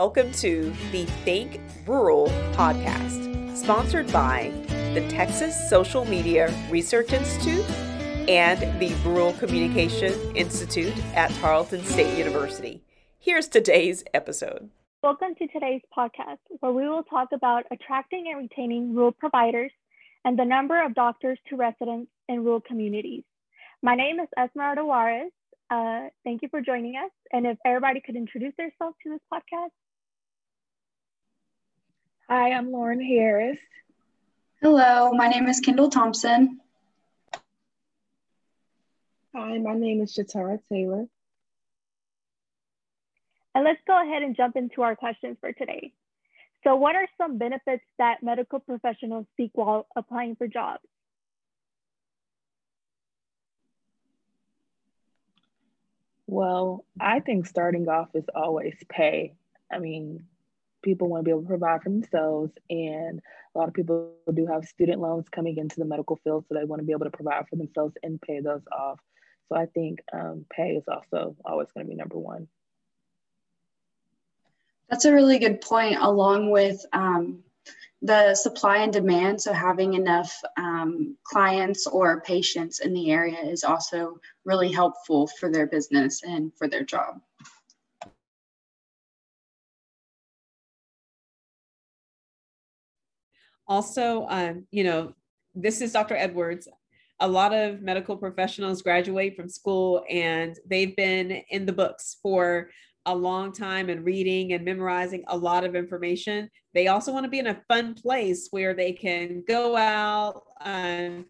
Welcome to the Think Rural podcast, sponsored by the Texas Social Media Research Institute and the Rural Communication Institute at Tarleton State University. Here's today's episode. Welcome to today's podcast, where we will talk about attracting and retaining rural providers and the number of doctors to residents in rural communities. My name is Esmeralda Juarez. Uh, thank you for joining us. And if everybody could introduce themselves to this podcast. Hi, I'm Lauren Harris. Hello, my name is Kendall Thompson. Hi, my name is Shatara Taylor. And let's go ahead and jump into our questions for today. So what are some benefits that medical professionals seek while applying for jobs? Well, I think starting off is always pay. I mean, people want to be able to provide for themselves, and a lot of people do have student loans coming into the medical field, so they want to be able to provide for themselves and pay those off. So I think um, pay is also always going to be number one. That's a really good point, along with um, the supply and demand. So, having enough um, clients or patients in the area is also really helpful for their business and for their job. Also, um, you know, this is Dr. Edwards. A lot of medical professionals graduate from school and they've been in the books for a long time and reading and memorizing a lot of information. They also want to be in a fun place where they can go out and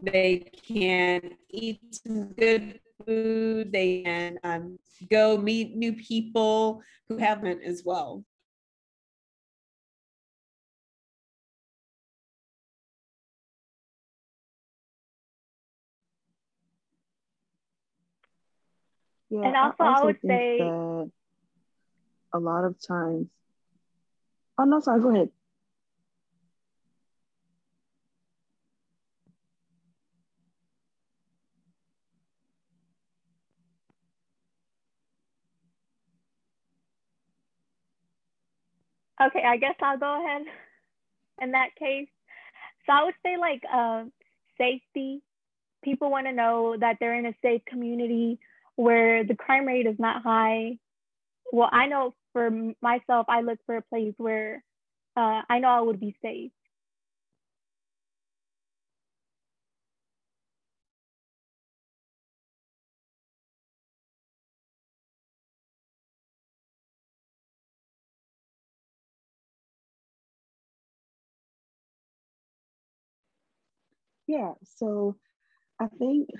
they can eat some good food. They can um, go meet new people who haven't as well. Yeah, and also, I, I would say a lot of times. Oh no, sorry. Go ahead. Okay, I guess I'll go ahead in that case. So I would say like uh, safety. People want to know that they're in a safe community where the crime rate is not high. Well, I know for myself, I look for a place where uh, I know I would be safe. Yeah, so I think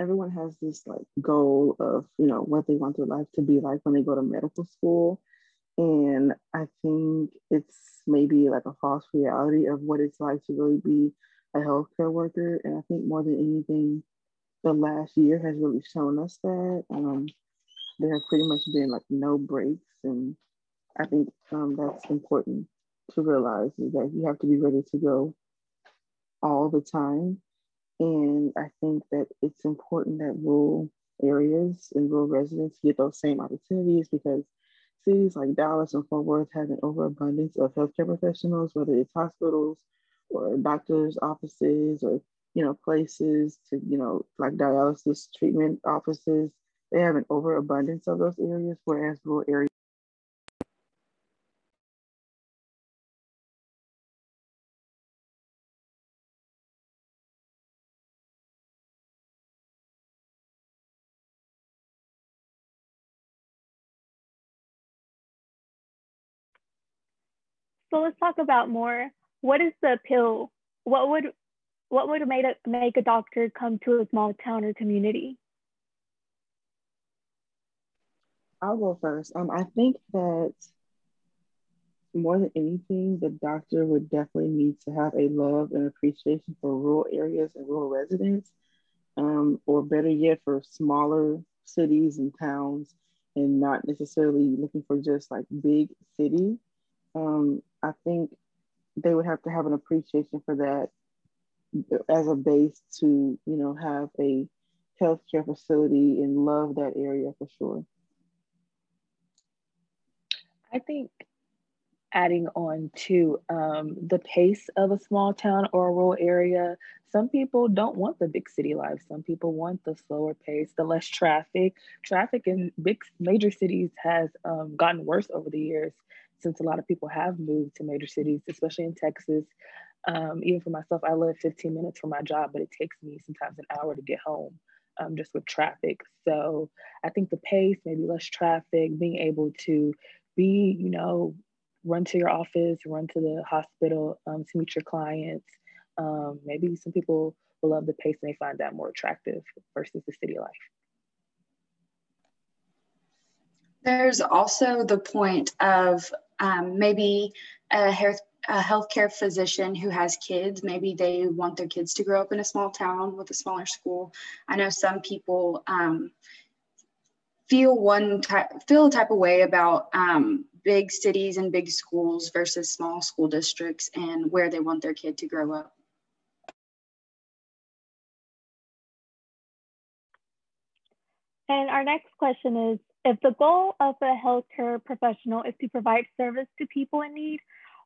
everyone has this like goal of, you know, what they want their life to be like when they go to medical school. And I think it's maybe like a false reality of what it's like to really be a healthcare worker. And I think more than anything, the last year has really shown us that. Um, there have pretty much been like no breaks. And I think um, that's important to realize is that you have to be ready to go all the time. And I think that it's important that rural areas and rural residents get those same opportunities because cities like Dallas and Fort Worth have an overabundance of healthcare professionals, whether it's hospitals or doctors' offices or you know places to you know like dialysis treatment offices. They have an overabundance of those areas, whereas rural areas So let's talk about more. What is the appeal? What would what would make a, make a doctor come to a small town or community? I'll go first. Um, I think that more than anything, the doctor would definitely need to have a love and appreciation for rural areas and rural residents, um, or better yet, for smaller cities and towns, and not necessarily looking for just like big city. Um, I think they would have to have an appreciation for that as a base to, you know, have a healthcare facility and love that area for sure. I think adding on to um, the pace of a small town or a rural area. Some people don't want the big city life. Some people want the slower pace, the less traffic. Traffic in big major cities has um, gotten worse over the years since a lot of people have moved to major cities, especially in Texas. Um, even for myself, I live 15 minutes from my job, but it takes me sometimes an hour to get home um, just with traffic. So I think the pace, maybe less traffic, being able to be, you know, run to your office, run to the hospital um, to meet your clients. Um, maybe some people will love the pace and they find that more attractive versus the city life. There's also the point of um, maybe a, health, a healthcare physician who has kids. Maybe they want their kids to grow up in a small town with a smaller school. I know some people um, feel one type feel a type of way about um, big cities and big schools versus small school districts and where they want their kid to grow up. And our next question is, if the goal of a healthcare professional is to provide service to people in need,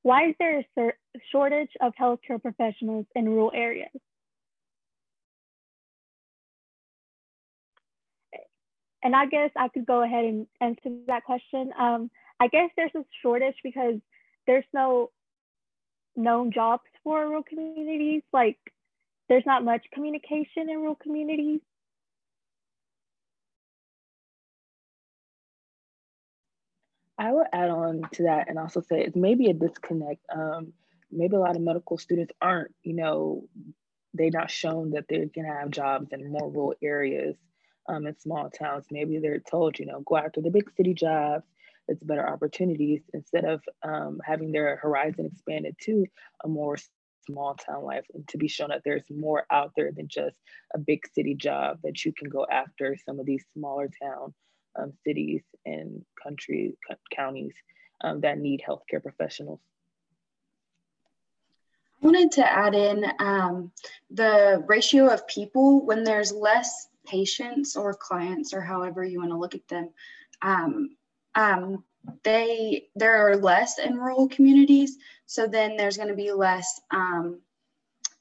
why is there a shortage of healthcare professionals in rural areas? And I guess I could go ahead and answer that question. Um, I guess there's a shortage because there's no known jobs for rural communities. Like there's not much communication in rural communities. I would add on to that and also say it's maybe a disconnect. Um, maybe a lot of medical students aren't, you know, they're not shown that they can have jobs in more rural areas um, in small towns. Maybe they're told, you know, go after the big city jobs, it's better opportunities instead of um, having their horizon expanded to a more small town life and to be shown that there's more out there than just a big city job that you can go after some of these smaller town um, cities and country counties um, that need healthcare professionals. I wanted to add in um, the ratio of people when there's less patients or clients or however you want to look at them. Um, um, they there are less in rural communities, so then there's going to be less um,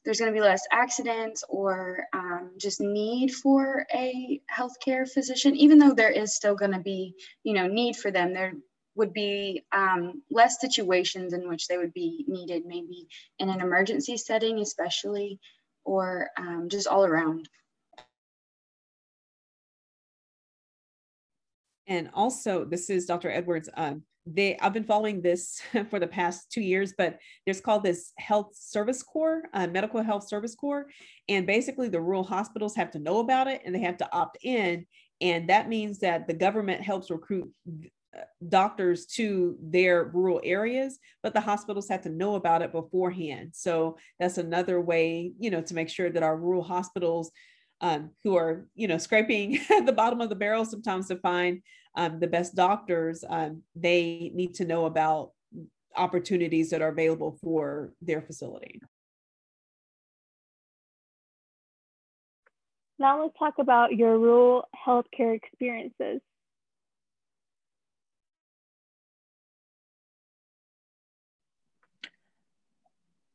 there's going to be less accidents or um, just need for a healthcare physician. Even though there is still going to be you know need for them, there would be um, less situations in which they would be needed, maybe in an emergency setting, especially, or um, just all around. And also, this is Dr. Edwards. Um, they I've been following this for the past two years, but there's called this Health Service Corps, uh, Medical Health Service Corps, and basically the rural hospitals have to know about it and they have to opt in, and that means that the government helps recruit uh, doctors to their rural areas but the hospitals have to know about it beforehand. So that's another way you know to make sure that our rural hospitals um, who are you know scraping the bottom of the barrel sometimes to find um, the best doctors um, they need to know about opportunities that are available for their facility. Now let's talk about your rural healthcare experiences.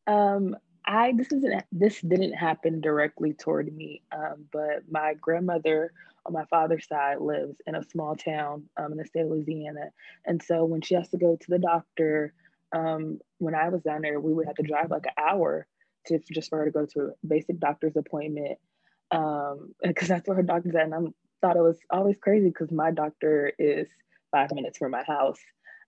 Um, I this isn't this didn't happen directly toward me, um, but my grandmother on my father's side lives in a small town um, in the state of Louisiana, and so when she has to go to the doctor, um, when I was down there, we would have to drive like an hour to just for her to go to a basic doctor's appointment, because um, that's where her doctor's at. And I thought it was always crazy because my doctor is five minutes from my house,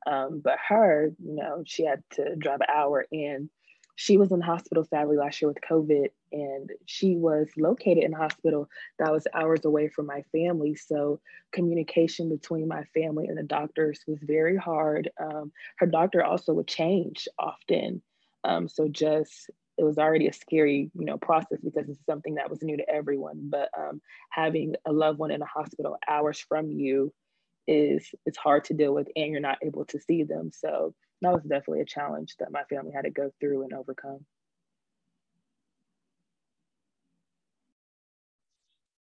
um, but her, you know, she had to drive an hour in she was in hospital sadly last year with COVID, and she was located in a hospital that was hours away from my family. So communication between my family and the doctors was very hard. Um, her doctor also would change often. Um, so just it was already a scary, you know, process because it's something that was new to everyone. But um, having a loved one in a hospital hours from you is it's hard to deal with, and you're not able to see them. So that was definitely a challenge that my family had to go through and overcome.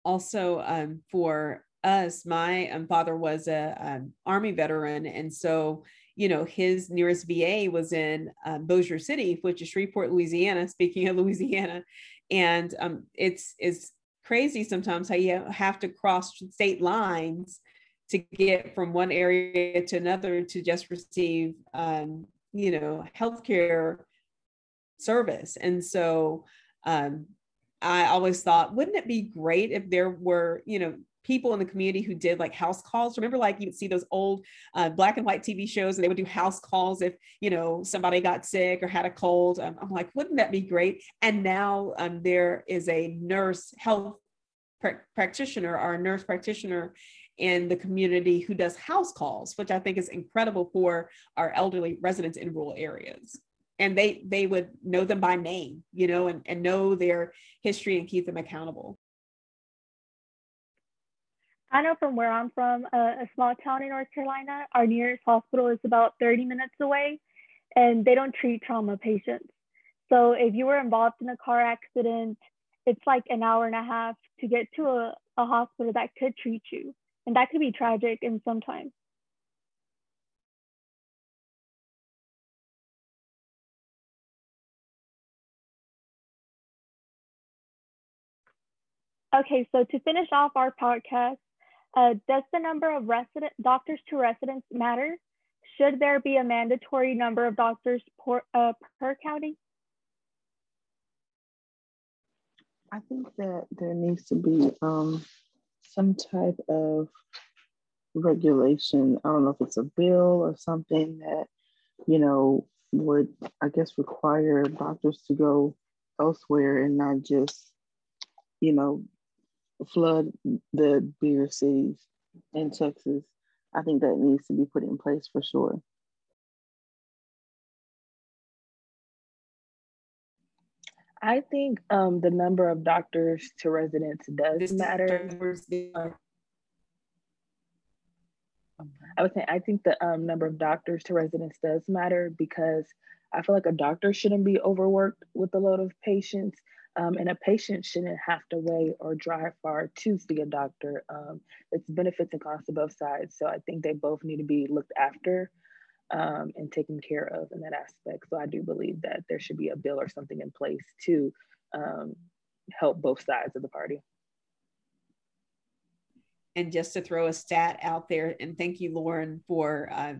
Also, um, for us, my um, father was a um, army veteran, and so you know, his nearest VA was in um, Bossier City, which is Shreveport, Louisiana. Speaking of Louisiana, and um, it's it's crazy sometimes how you have to cross state lines to get from one area to another to just receive, um, you know, healthcare service. And so um, I always thought, wouldn't it be great if there were, you know, people in the community who did like house calls. Remember, like you would see those old uh, black and white TV shows, and they would do house calls if you know somebody got sick or had a cold. Um, I'm like, wouldn't that be great? And now um, there is a nurse health pr- practitioner or a nurse practitioner in the community who does house calls, which I think is incredible for our elderly residents in rural areas. And they they would know them by name, you know, and, and know their history and keep them accountable. I know from where I'm from, a small town in North Carolina, our nearest hospital is about 30 minutes away, and they don't treat trauma patients. So if you were involved in a car accident, it's like an hour and a half to get to a, a hospital that could treat you. And that could be tragic in some time. Okay, so to finish off our podcast, uh, does the number of resident doctors to residents matter? Should there be a mandatory number of doctors per, uh, per county? I think that there needs to be um, some type of regulation. I don't know if it's a bill or something that, you know, would, I guess, require doctors to go elsewhere and not just, you know, flood the bigger cities in Texas. I think that needs to be put in place for sure. I think um, the number of doctors to residents does this matter. I would say I think the um, number of doctors to residents does matter because I feel like a doctor shouldn't be overworked with a load of patients um, and a patient shouldn't have to wait or drive far to see a doctor. Um, it's benefits and costs to both sides. So I think they both need to be looked after um, and taken care of in that aspect. So I do believe that there should be a bill or something in place to um, help both sides of the party. And just to throw a stat out there, and thank you, Lauren, for uh,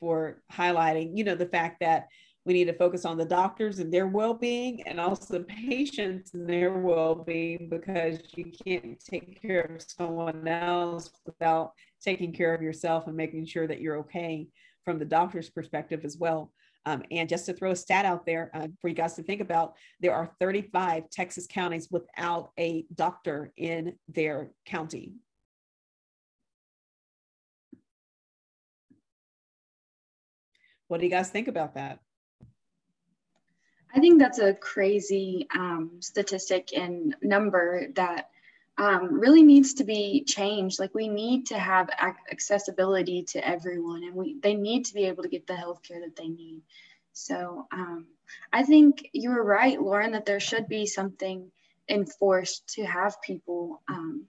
for highlighting, you know, the fact that we need to focus on the doctors and their well-being and also the patients and their well-being because you can't take care of someone else without taking care of yourself and making sure that you're okay from the doctor's perspective as well um, and just to throw a stat out there uh, for you guys to think about, there are 35 Texas counties without a doctor in their county. What do you guys think about that? I think that's a crazy um, statistic and number that um, really needs to be changed. Like we need to have accessibility to everyone, and we they need to be able to get the healthcare that they need. So um, I think you were right, Lauren, that there should be something enforced to have people um,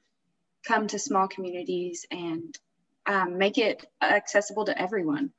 come to small communities and um, make it accessible to everyone.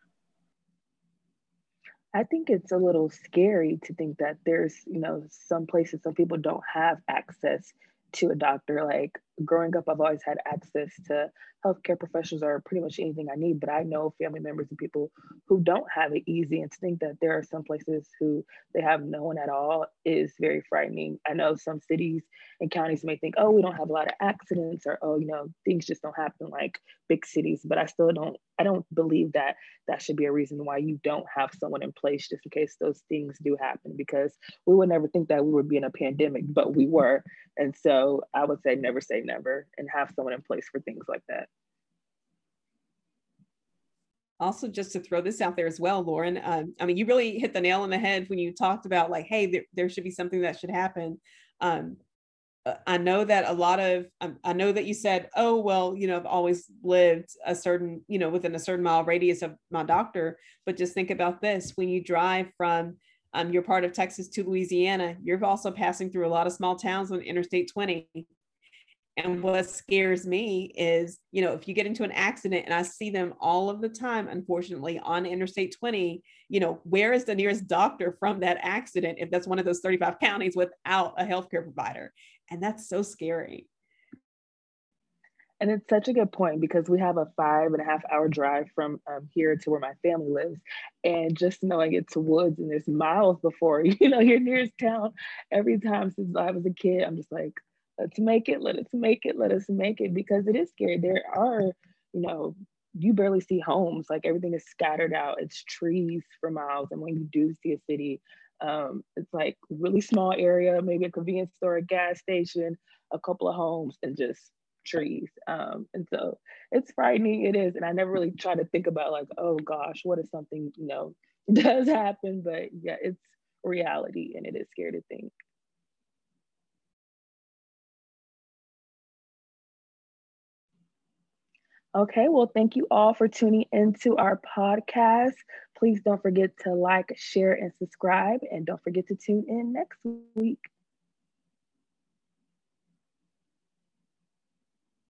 I think it's a little scary to think that there's, you know, some places some people don't have access to a doctor. Like growing up, I've always had access to healthcare professionals or pretty much anything I need, but I know family members and people who don't have it easy. And to think that there are some places who they have no one at all is very frightening. I know some cities and counties may think, oh, we don't have a lot of accidents or, oh, you know, things just don't happen like big cities, but I still don't, I don't believe that that should be a reason why you don't have someone in place just in case those things do happen because we would never think that we would be in a pandemic, but we were. And so I would say never say never and have someone in place for things like that. Also, just to throw this out there as well, Lauren, um, I mean, you really hit the nail on the head when you talked about like, hey, there, there should be something that should happen. Um, uh, I know that a lot of, um, I know that you said, oh, well, you know, I've always lived a certain, you know, within a certain mile radius of my doctor. But just think about this when you drive from um, your part of Texas to Louisiana, you're also passing through a lot of small towns on Interstate 20 And what scares me is, you know, if you get into an accident and I see them all of the time, unfortunately, on Interstate 20, you know, where is the nearest doctor from that accident if that's one of those 35 counties without a healthcare provider? And that's so scary. And it's such a good point because we have a five and a half hour drive from um, here to where my family lives. And just knowing it's woods and there's miles before, you know, your nearest town, every time since I was a kid, I'm just like, let's make it, let us make it, let us make it, because it is scary. There are, you know, you barely see homes, like everything is scattered out. It's trees for miles. And when you do see a city, um, it's like really small area, maybe a convenience store, a gas station, a couple of homes, and just trees. Um, and so it's frightening. It is. And I never really try to think about like, oh gosh, what if something, you know, does happen? But yeah, it's reality and it is scary to think. Okay, well, thank you all for tuning into our podcast. Please don't forget to like, share, and subscribe. And don't forget to tune in next week.